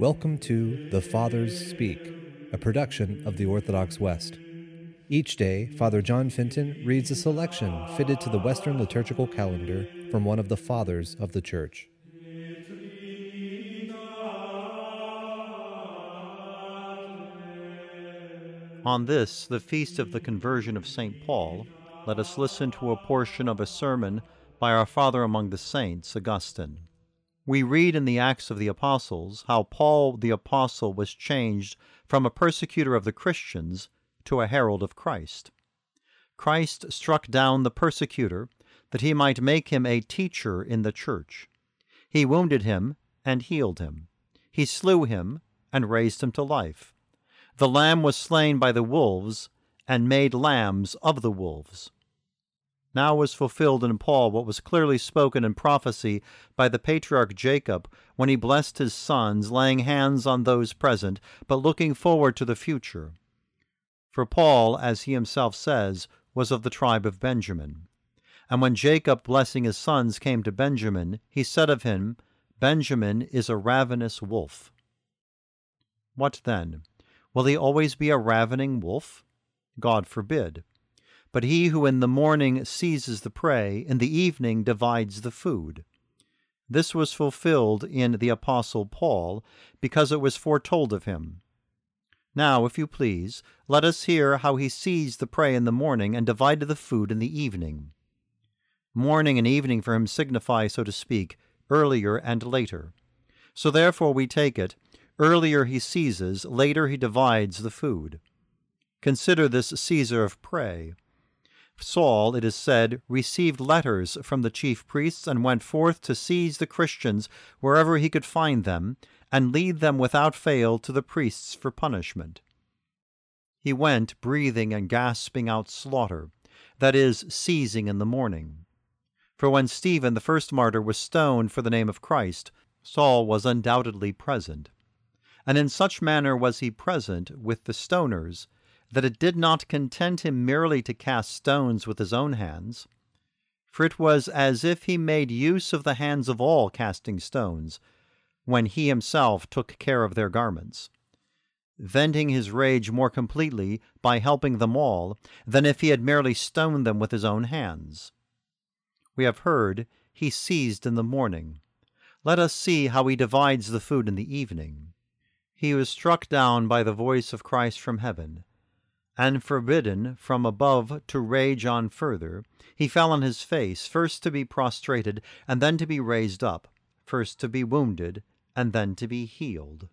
Welcome to The Fathers Speak, a production of the Orthodox West. Each day, Father John Fenton reads a selection fitted to the Western liturgical calendar from one of the Fathers of the Church. On this, the feast of the conversion of St. Paul, let us listen to a portion of a sermon by our Father among the Saints, Augustine. We read in the Acts of the Apostles how Paul the Apostle was changed from a persecutor of the Christians to a herald of Christ. Christ struck down the persecutor that he might make him a teacher in the church. He wounded him and healed him. He slew him and raised him to life. The lamb was slain by the wolves and made lambs of the wolves. Now was fulfilled in Paul what was clearly spoken in prophecy by the patriarch Jacob when he blessed his sons, laying hands on those present, but looking forward to the future. For Paul, as he himself says, was of the tribe of Benjamin. And when Jacob, blessing his sons, came to Benjamin, he said of him, Benjamin is a ravenous wolf. What then? Will he always be a ravening wolf? God forbid. But he who in the morning seizes the prey, in the evening divides the food. This was fulfilled in the Apostle Paul, because it was foretold of him. Now, if you please, let us hear how he seized the prey in the morning and divided the food in the evening. Morning and evening for him signify, so to speak, earlier and later. So therefore we take it, earlier he seizes, later he divides the food. Consider this seizer of prey. Saul, it is said, received letters from the chief priests and went forth to seize the Christians wherever he could find them, and lead them without fail to the priests for punishment. He went breathing and gasping out slaughter, that is, seizing in the morning. For when Stephen, the first martyr, was stoned for the name of Christ, Saul was undoubtedly present. And in such manner was he present with the stoners that it did not content him merely to cast stones with his own hands, for it was as if he made use of the hands of all casting stones, when he himself took care of their garments, venting his rage more completely by helping them all than if he had merely stoned them with his own hands. We have heard he seized in the morning. Let us see how he divides the food in the evening. He was struck down by the voice of Christ from heaven and forbidden from above to rage on further, he fell on his face, first to be prostrated, and then to be raised up, first to be wounded, and then to be healed.